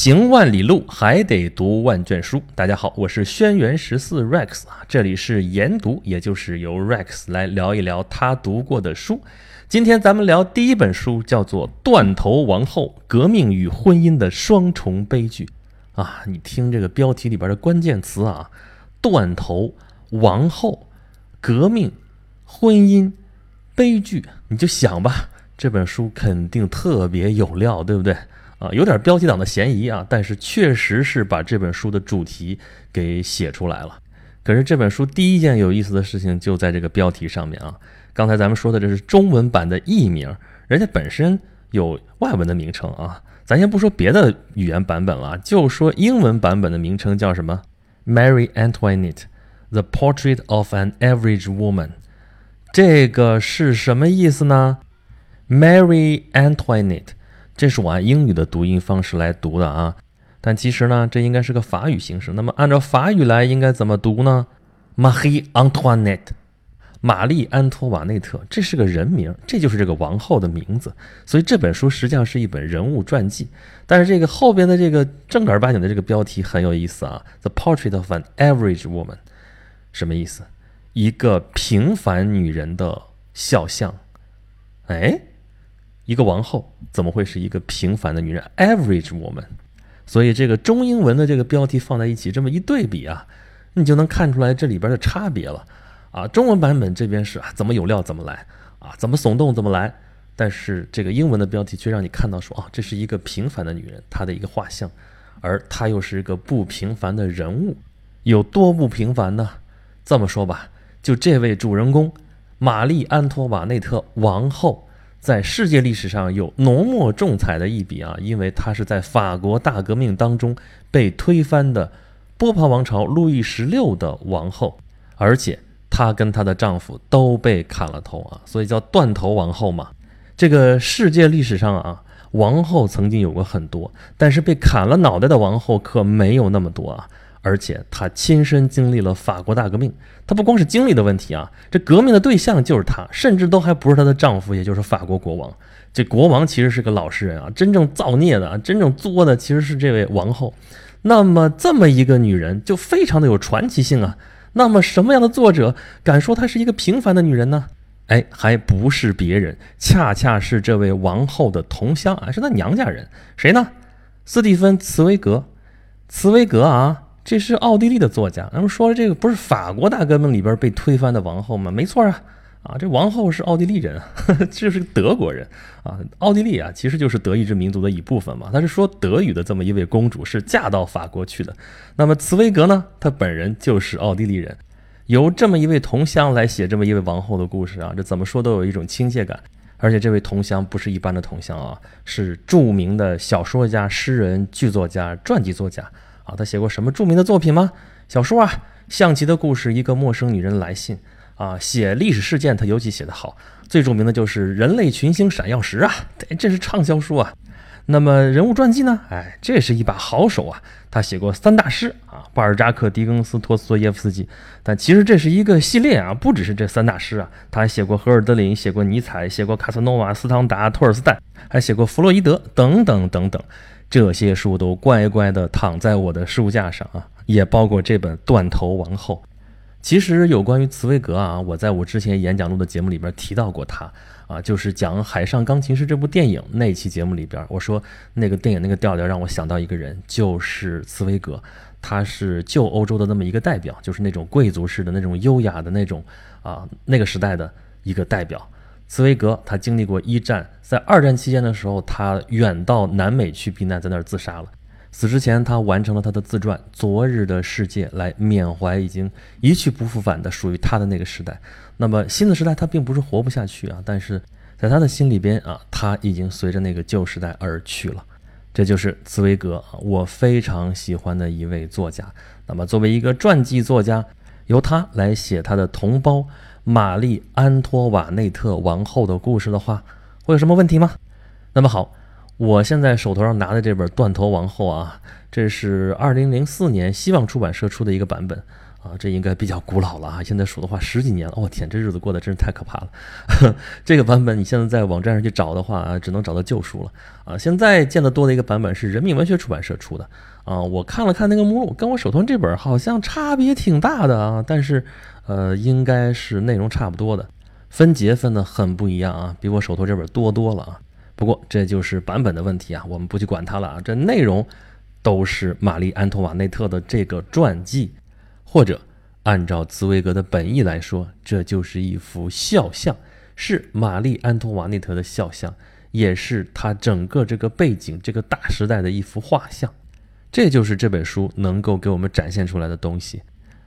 行万里路，还得读万卷书。大家好，我是轩辕十四 Rex 啊，这里是研读，也就是由 Rex 来聊一聊他读过的书。今天咱们聊第一本书，叫做《断头王后：革命与婚姻的双重悲剧》啊。你听这个标题里边的关键词啊，断头王后、革命、婚姻、悲剧，你就想吧，这本书肯定特别有料，对不对？啊，有点标题党的嫌疑啊，但是确实是把这本书的主题给写出来了。可是这本书第一件有意思的事情就在这个标题上面啊。刚才咱们说的这是中文版的译名，人家本身有外文的名称啊。咱先不说别的语言版本了，就说英文版本的名称叫什么？Mary Antoinette: The Portrait of an Average Woman。这个是什么意思呢？Mary Antoinette。这是我按英语的读音方式来读的啊，但其实呢，这应该是个法语形式。那么按照法语来，应该怎么读呢？Marie Antoinette，玛丽安托瓦内特，这是个人名，这就是这个王后的名字。所以这本书实际上是一本人物传记。但是这个后边的这个正儿八经的这个标题很有意思啊，The Portrait of an Average Woman，什么意思？一个平凡女人的肖像。哎。一个王后怎么会是一个平凡的女人？Average woman，所以这个中英文的这个标题放在一起，这么一对比啊，你就能看出来这里边的差别了啊。中文版本这边是啊，怎么有料怎么来啊，怎么耸动怎么来，但是这个英文的标题却让你看到说啊，这是一个平凡的女人，她的一个画像，而她又是一个不平凡的人物，有多不平凡呢？这么说吧，就这位主人公玛丽安托瓦内特王后。在世界历史上有浓墨重彩的一笔啊，因为她是在法国大革命当中被推翻的波旁王朝路易十六的王后，而且她跟她的丈夫都被砍了头啊，所以叫断头王后嘛。这个世界历史上啊，王后曾经有过很多，但是被砍了脑袋的王后可没有那么多啊。而且她亲身经历了法国大革命，她不光是经历的问题啊，这革命的对象就是她，甚至都还不是她的丈夫，也就是法国国王。这国王其实是个老实人啊，真正造孽的啊、真正作的其实是这位王后。那么这么一个女人就非常的有传奇性啊。那么什么样的作者敢说她是一个平凡的女人呢？哎，还不是别人，恰恰是这位王后的同乡啊，是她娘家人，谁呢？斯蒂芬·茨威格，茨威格啊。这是奥地利的作家，那么说这个不是法国大革命里边被推翻的王后吗？没错啊，啊，这王后是奥地利人啊，这是德国人啊。奥地利啊，其实就是德意志民族的一部分嘛。他是说德语的这么一位公主，是嫁到法国去的。那么茨威格呢，他本人就是奥地利人，由这么一位同乡来写这么一位王后的故事啊，这怎么说都有一种亲切感。而且这位同乡不是一般的同乡啊，是著名的小说家、诗人、剧作家、传记作家。啊，他写过什么著名的作品吗？小说啊，《象棋的故事》，一个陌生女人来信啊，写历史事件，他尤其写得好。最著名的就是《人类群星闪耀时》啊，这是畅销书啊。那么人物传记呢？哎，这是一把好手啊。他写过三大师啊，巴尔扎克、狄更斯、托斯托耶夫斯基。但其实这是一个系列啊，不只是这三大师啊，他还写过荷尔德林，写过尼采，写过卡萨诺瓦、斯汤达、托尔斯泰，还写过弗洛伊德等等等等。这些书都乖乖地躺在我的书架上啊，也包括这本《断头王后》。其实有关于茨威格啊，我在我之前演讲录的节目里边提到过他啊，就是讲《海上钢琴师》这部电影那期节目里边，我说那个电影那个调调让我想到一个人，就是茨威格，他是旧欧洲的那么一个代表，就是那种贵族式的那种优雅的那种啊，那个时代的一个代表。茨威格他经历过一战，在二战期间的时候，他远到南美去避难，在那儿自杀了。死之前，他完成了他的自传《昨日的世界》，来缅怀已经一去不复返的属于他的那个时代。那么新的时代，他并不是活不下去啊，但是在他的心里边啊，他已经随着那个旧时代而去了。这就是茨威格，我非常喜欢的一位作家。那么作为一个传记作家，由他来写他的同胞。玛丽安托瓦内特王后的故事的话，会有什么问题吗？那么好，我现在手头上拿的这本《断头王后》啊，这是二零零四年希望出版社出的一个版本啊，这应该比较古老了啊。现在数的话，十几年了。我天，这日子过得真是太可怕了。这个版本你现在在网站上去找的话啊，只能找到旧书了啊。现在见得多的一个版本是人民文学出版社出的啊。我看了看那个目录，跟我手头这本好像差别挺大的啊。但是呃，应该是内容差不多的，分节分的很不一样啊，比我手头这本多多了啊。不过这就是版本的问题啊，我们不去管它了啊。这内容都是玛丽安托瓦内特的这个传记。或者，按照茨威格的本意来说，这就是一幅肖像，是玛丽安托瓦内特的肖像，也是他整个这个背景、这个大时代的一幅画像。这就是这本书能够给我们展现出来的东西。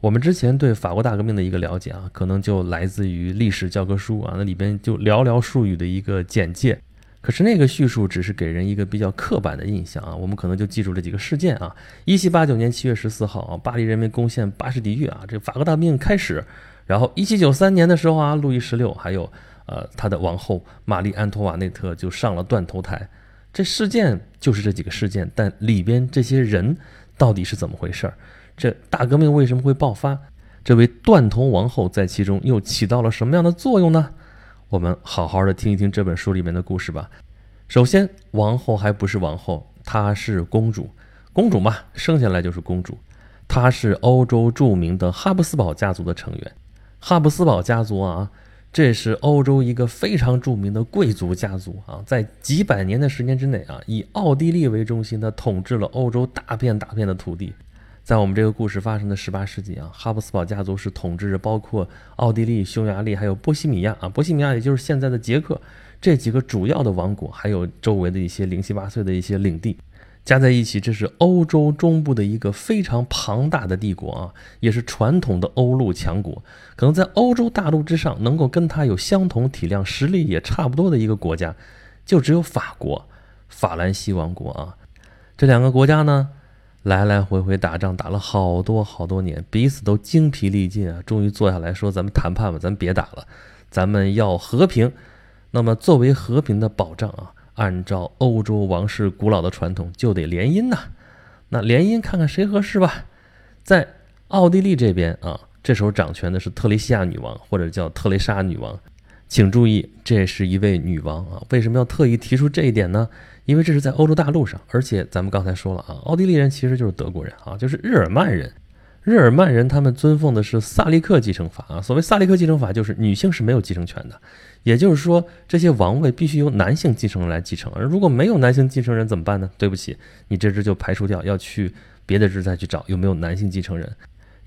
我们之前对法国大革命的一个了解啊，可能就来自于历史教科书啊，那里边就寥寥数语的一个简介。可是那个叙述只是给人一个比较刻板的印象啊，我们可能就记住这几个事件啊：一七八九年七月十四号啊，巴黎人民攻陷巴士底狱啊，这法国大革命开始。然后一七九三年的时候啊，路易十六还有呃他的王后玛丽安托瓦内特就上了断头台。这事件就是这几个事件，但里边这些人到底是怎么回事儿？这大革命为什么会爆发？这位断头王后在其中又起到了什么样的作用呢？我们好好的听一听这本书里面的故事吧。首先，王后还不是王后，她是公主。公主嘛，生下来就是公主。她是欧洲著名的哈布斯堡家族的成员。哈布斯堡家族啊，这是欧洲一个非常著名的贵族家族啊，在几百年的时间之内啊，以奥地利为中心的统治了欧洲大片大片的土地。在我们这个故事发生的十八世纪啊，哈布斯堡家族是统治着包括奥地利、匈牙利还有波西米亚啊，波西米亚也就是现在的捷克这几个主要的王国，还有周围的一些零七八碎的一些领地，加在一起，这是欧洲中部的一个非常庞大的帝国啊，也是传统的欧陆强国。可能在欧洲大陆之上，能够跟它有相同体量、实力也差不多的一个国家，就只有法国，法兰西王国啊。这两个国家呢？来来回回打仗，打了好多好多年，彼此都精疲力尽啊！终于坐下来说：“咱们谈判吧，咱别打了，咱们要和平。”那么，作为和平的保障啊，按照欧洲王室古老的传统，就得联姻呐。那联姻，看看谁合适吧。在奥地利这边啊，这时候掌权的是特蕾西亚女王，或者叫特蕾莎女王。请注意，这是一位女王啊！为什么要特意提出这一点呢？因为这是在欧洲大陆上，而且咱们刚才说了啊，奥地利人其实就是德国人啊，就是日耳曼人。日耳曼人他们尊奉的是萨利克继承法啊。所谓萨利克继承法，就是女性是没有继承权的，也就是说，这些王位必须由男性继承人来继承。而如果没有男性继承人怎么办呢？对不起，你这支就排除掉，要去别的支再去找有没有男性继承人。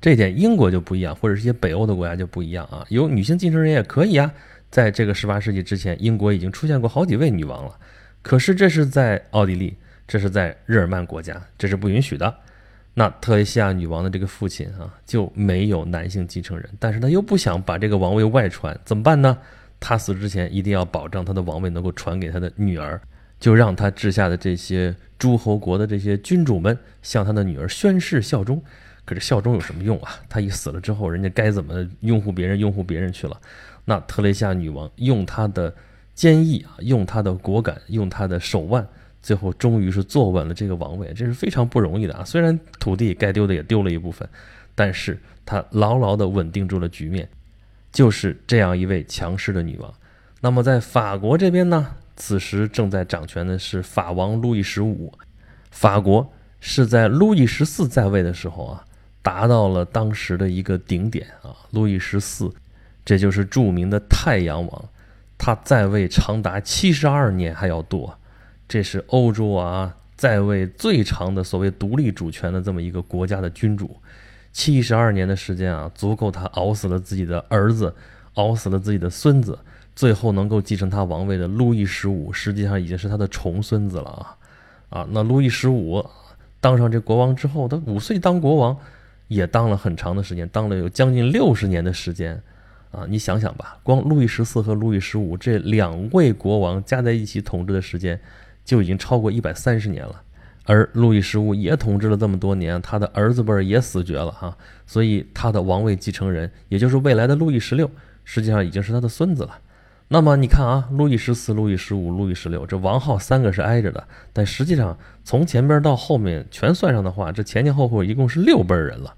这一点英国就不一样，或者是一些北欧的国家就不一样啊，有女性继承人也可以啊。在这个十八世纪之前，英国已经出现过好几位女王了。可是这是在奥地利，这是在日耳曼国家，这是不允许的。那特蕾西亚女王的这个父亲啊，就没有男性继承人，但是他又不想把这个王位外传，怎么办呢？他死之前一定要保障他的王位能够传给他的女儿，就让他治下的这些诸侯国的这些君主们向他的女儿宣誓效忠。可是效忠有什么用啊？他一死了之后，人家该怎么拥护别人，拥护别人去了。那特蕾西亚女王用她的。坚毅啊，用她的果敢，用她的手腕，最后终于是坐稳了这个王位，这是非常不容易的啊！虽然土地该丢的也丢了一部分，但是她牢牢地稳定住了局面，就是这样一位强势的女王。那么在法国这边呢，此时正在掌权的是法王路易十五。法国是在路易十四在位的时候啊，达到了当时的一个顶点啊。路易十四，这就是著名的太阳王。他在位长达七十二年还要多，这是欧洲啊在位最长的所谓独立主权的这么一个国家的君主，七十二年的时间啊，足够他熬死了自己的儿子，熬死了自己的孙子，最后能够继承他王位的路易十五，实际上已经是他的重孙子了啊啊！那路易十五当上这国王之后，他五岁当国王，也当了很长的时间，当了有将近六十年的时间。啊，你想想吧，光路易十四和路易十五这两位国王加在一起统治的时间，就已经超过一百三十年了。而路易十五也统治了这么多年，他的儿子辈儿也死绝了哈，所以他的王位继承人，也就是未来的路易十六，实际上已经是他的孙子了。那么你看啊，路易十四、路易十五、路易十六，这王号三个是挨着的，但实际上从前边到后面全算上的话，这前前后后一共是六辈人了。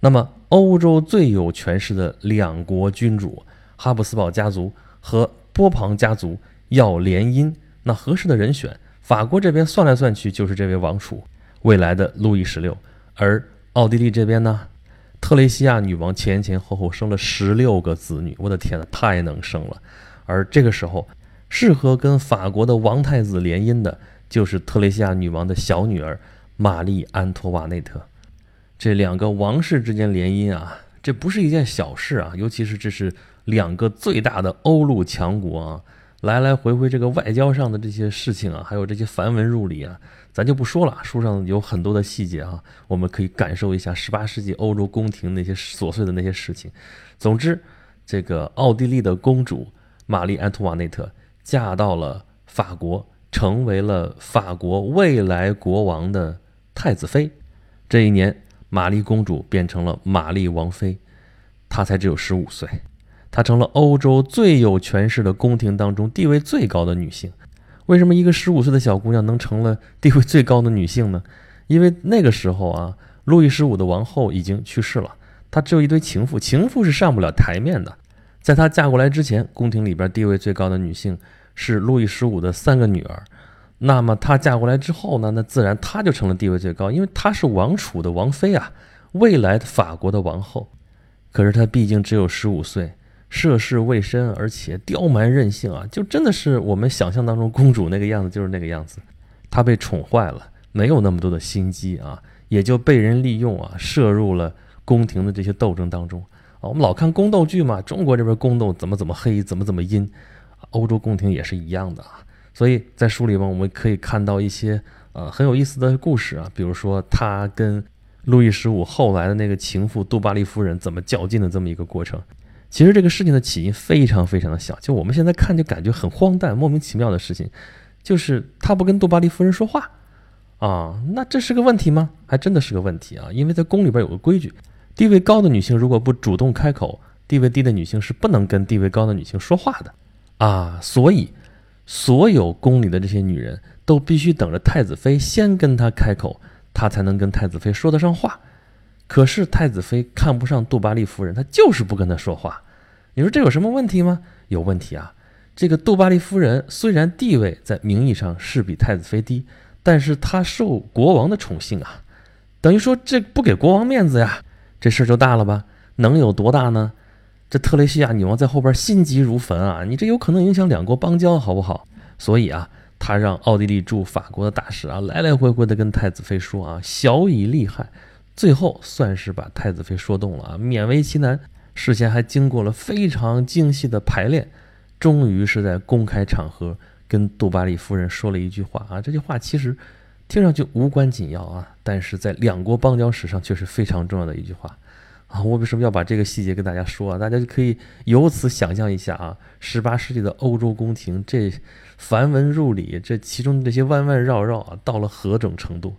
那么，欧洲最有权势的两国君主哈布斯堡家族和波旁家族要联姻，那合适的人选，法国这边算来算去就是这位王储，未来的路易十六。而奥地利这边呢，特蕾西亚女王前前后后生了十六个子女，我的天呐，太能生了。而这个时候，适合跟法国的王太子联姻的，就是特蕾西亚女王的小女儿玛丽安托瓦内特。这两个王室之间联姻啊，这不是一件小事啊，尤其是这是两个最大的欧陆强国啊，来来回回这个外交上的这些事情啊，还有这些繁文缛理啊，咱就不说了，书上有很多的细节啊，我们可以感受一下十八世纪欧洲宫廷那些琐碎的那些事情。总之，这个奥地利的公主玛丽安托瓦内特嫁到了法国，成为了法国未来国王的太子妃。这一年。玛丽公主变成了玛丽王妃，她才只有十五岁，她成了欧洲最有权势的宫廷当中地位最高的女性。为什么一个十五岁的小姑娘能成了地位最高的女性呢？因为那个时候啊，路易十五的王后已经去世了，她只有一堆情妇，情妇是上不了台面的。在她嫁过来之前，宫廷里边地位最高的女性是路易十五的三个女儿。那么她嫁过来之后呢？那自然她就成了地位最高，因为她是王储的王妃啊，未来的法国的王后。可是她毕竟只有十五岁，涉世未深，而且刁蛮任性啊，就真的是我们想象当中公主那个样子，就是那个样子。她被宠坏了，没有那么多的心机啊，也就被人利用啊，摄入了宫廷的这些斗争当中啊。我们老看宫斗剧嘛，中国这边宫斗怎么怎么黑，怎么怎么阴，欧洲宫廷也是一样的啊。所以在书里面，我们可以看到一些呃很有意思的故事啊，比如说他跟路易十五后来的那个情妇杜巴利夫人怎么较劲的这么一个过程。其实这个事情的起因非常非常的小，就我们现在看就感觉很荒诞、莫名其妙的事情，就是他不跟杜巴利夫人说话啊，那这是个问题吗？还真的是个问题啊，因为在宫里边有个规矩，地位高的女性如果不主动开口，地位低的女性是不能跟地位高的女性说话的啊，所以。所有宫里的这些女人都必须等着太子妃先跟她开口，她才能跟太子妃说得上话。可是太子妃看不上杜巴利夫人，她就是不跟她说话。你说这有什么问题吗？有问题啊！这个杜巴利夫人虽然地位在名义上是比太子妃低，但是她受国王的宠幸啊，等于说这不给国王面子呀，这事儿就大了吧？能有多大呢？这特蕾西亚女王在后边心急如焚啊！你这有可能影响两国邦交，好不好？所以啊，他让奥地利驻法国的大使啊，来来回回的跟太子妃说啊，小以利害。最后算是把太子妃说动了啊，勉为其难。事先还经过了非常精细的排练，终于是在公开场合跟杜巴里夫人说了一句话啊。这句话其实听上去无关紧要啊，但是在两国邦交史上却是非常重要的一句话。啊，我为什么要把这个细节跟大家说啊？大家就可以由此想象一下啊，十八世纪的欧洲宫廷这繁文缛理，这其中的这些弯弯绕绕啊，到了何种程度？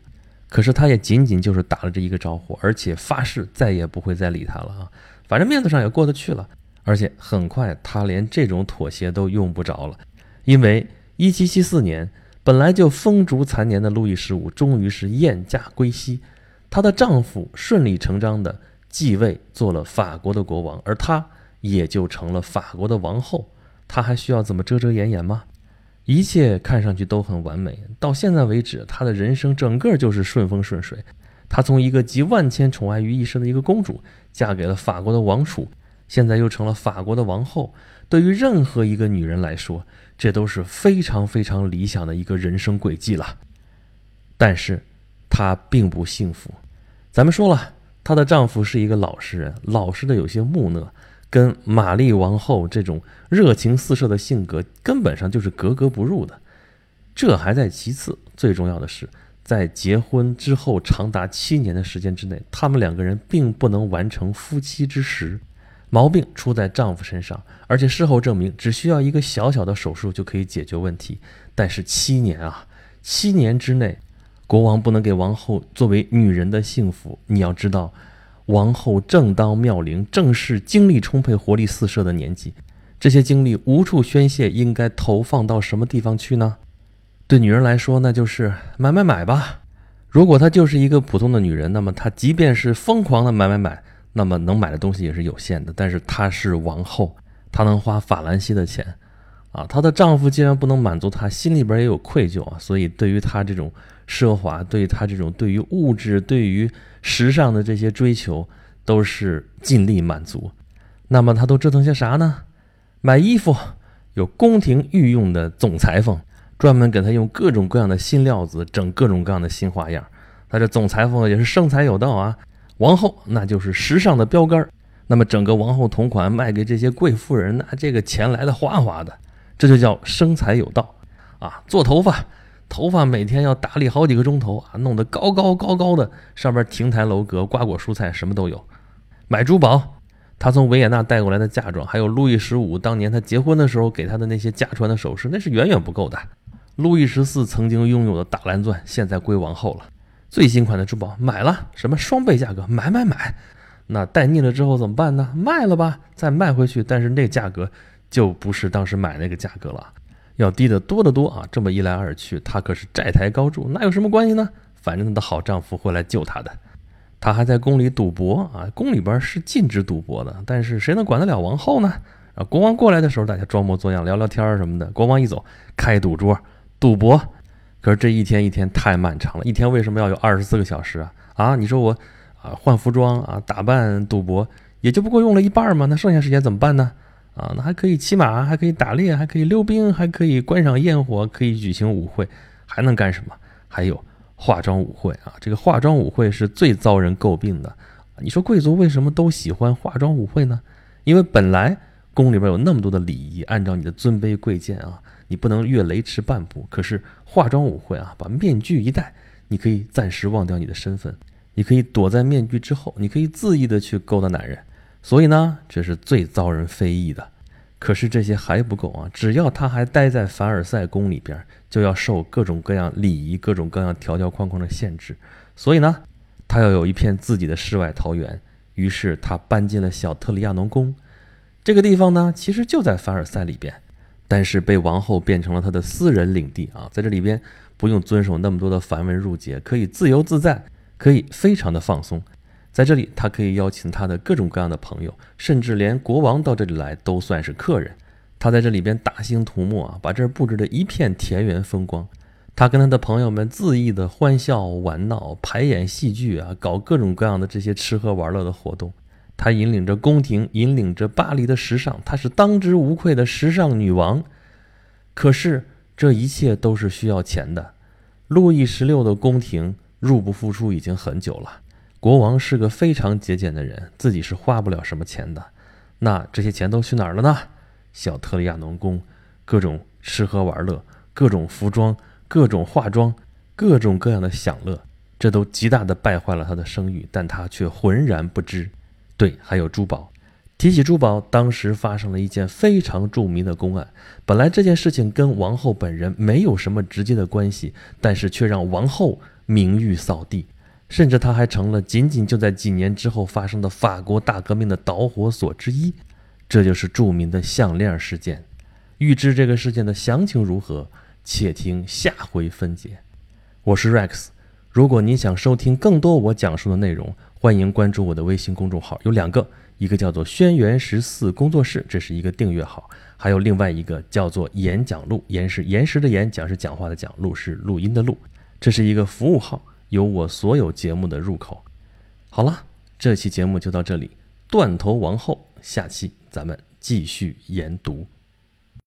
可是他也仅仅就是打了这一个招呼，而且发誓再也不会再理他了啊！反正面子上也过得去了，而且很快他连这种妥协都用不着了，因为一七七四年本来就风烛残年的路易十五终于是燕驾归西，她的丈夫顺理成章的。继位做了法国的国王，而她也就成了法国的王后。她还需要怎么遮遮掩掩吗？一切看上去都很完美。到现在为止，她的人生整个就是顺风顺水。她从一个集万千宠爱于一身的一个公主，嫁给了法国的王储，现在又成了法国的王后。对于任何一个女人来说，这都是非常非常理想的一个人生轨迹了。但是，她并不幸福。咱们说了。她的丈夫是一个老实人，老实的有些木讷，跟玛丽王后这种热情四射的性格根本上就是格格不入的。这还在其次，最重要的是，在结婚之后长达七年的时间之内，他们两个人并不能完成夫妻之实，毛病出在丈夫身上，而且事后证明只需要一个小小的手术就可以解决问题。但是七年啊，七年之内。国王不能给王后作为女人的幸福。你要知道，王后正当妙龄，正是精力充沛、活力四射的年纪。这些精力无处宣泄，应该投放到什么地方去呢？对女人来说，那就是买买买吧。如果她就是一个普通的女人，那么她即便是疯狂的买买买，那么能买的东西也是有限的。但是她是王后，她能花法兰西的钱，啊，她的丈夫既然不能满足她，心里边也有愧疚啊。所以对于她这种奢华，对他这种对于物质、对于时尚的这些追求，都是尽力满足。那么他都折腾些啥呢？买衣服，有宫廷御用的总裁缝。专门给他用各种各样的新料子，整各种各样的新花样。他这总裁缝也是生财有道啊。王后那就是时尚的标杆。那么整个王后同款卖给这些贵妇人，那这个钱来的哗哗的，这就叫生财有道啊。做头发，头发每天要打理好几个钟头啊，弄得高高高高的，上边亭台楼阁，瓜果蔬菜什么都有。买珠宝，他从维也纳带过来的嫁妆，还有路易十五当年他结婚的时候给他的那些家传的首饰，那是远远不够的。路易十四曾经拥有的大蓝钻，现在归王后了。最新款的珠宝买了，什么双倍价格，买买买。那戴腻了之后怎么办呢？卖了吧，再卖回去。但是那价格就不是当时买那个价格了，要低得多得多啊！这么一来二去，她可是债台高筑，那有什么关系呢？反正她的好丈夫会来救她的。她还在宫里赌博啊，宫里边是禁止赌博的，但是谁能管得了王后呢？啊，国王过来的时候，大家装模作样聊聊天什么的。国王一走，开赌桌。赌博，可是这一天一天太漫长了。一天为什么要有二十四个小时啊？啊，你说我啊换服装啊打扮赌博，也就不过用了一半吗？那剩下时间怎么办呢？啊，那还可以骑马，还可以打猎，还可以溜冰，还可以观赏焰火，可以举行舞会，还能干什么？还有化妆舞会啊！这个化妆舞会是最遭人诟病的。你说贵族为什么都喜欢化妆舞会呢？因为本来宫里边有那么多的礼仪，按照你的尊卑贵贱啊。你不能越雷池半步。可是化妆舞会啊，把面具一戴，你可以暂时忘掉你的身份，你可以躲在面具之后，你可以恣意的去勾搭男人。所以呢，这是最遭人非议的。可是这些还不够啊！只要他还待在凡尔赛宫里边，就要受各种各样礼仪、各种各样条条框框的限制。所以呢，他要有一片自己的世外桃源。于是他搬进了小特里亚农宫。这个地方呢，其实就在凡尔赛里边。但是被王后变成了他的私人领地啊，在这里边不用遵守那么多的繁文缛节，可以自由自在，可以非常的放松。在这里，他可以邀请他的各种各样的朋友，甚至连国王到这里来都算是客人。他在这里边大兴土木啊，把这儿布置的一片田园风光。他跟他的朋友们恣意的欢笑玩闹，排演戏剧啊，搞各种各样的这些吃喝玩乐的活动。他引领着宫廷，引领着巴黎的时尚，她是当之无愧的时尚女王。可是这一切都是需要钱的。路易十六的宫廷入不敷出已经很久了，国王是个非常节俭的人，自己是花不了什么钱的。那这些钱都去哪儿了呢？小特里亚农宫，各种吃喝玩乐，各种服装，各种化妆，各种各样的享乐，这都极大的败坏了他的声誉，但他却浑然不知。对，还有珠宝。提起珠宝，当时发生了一件非常著名的公案。本来这件事情跟王后本人没有什么直接的关系，但是却让王后名誉扫地，甚至它还成了仅仅就在几年之后发生的法国大革命的导火索之一。这就是著名的项链事件。预知这个事件的详情如何，且听下回分解。我是 Rex，如果你想收听更多我讲述的内容。欢迎关注我的微信公众号，有两个，一个叫做“轩辕十四工作室”，这是一个订阅号；还有另外一个叫做“演讲录”，言是岩石的演，讲是讲话的讲，录是录音的录，这是一个服务号，有我所有节目的入口。好了，这期节目就到这里，断头王后，下期咱们继续研读。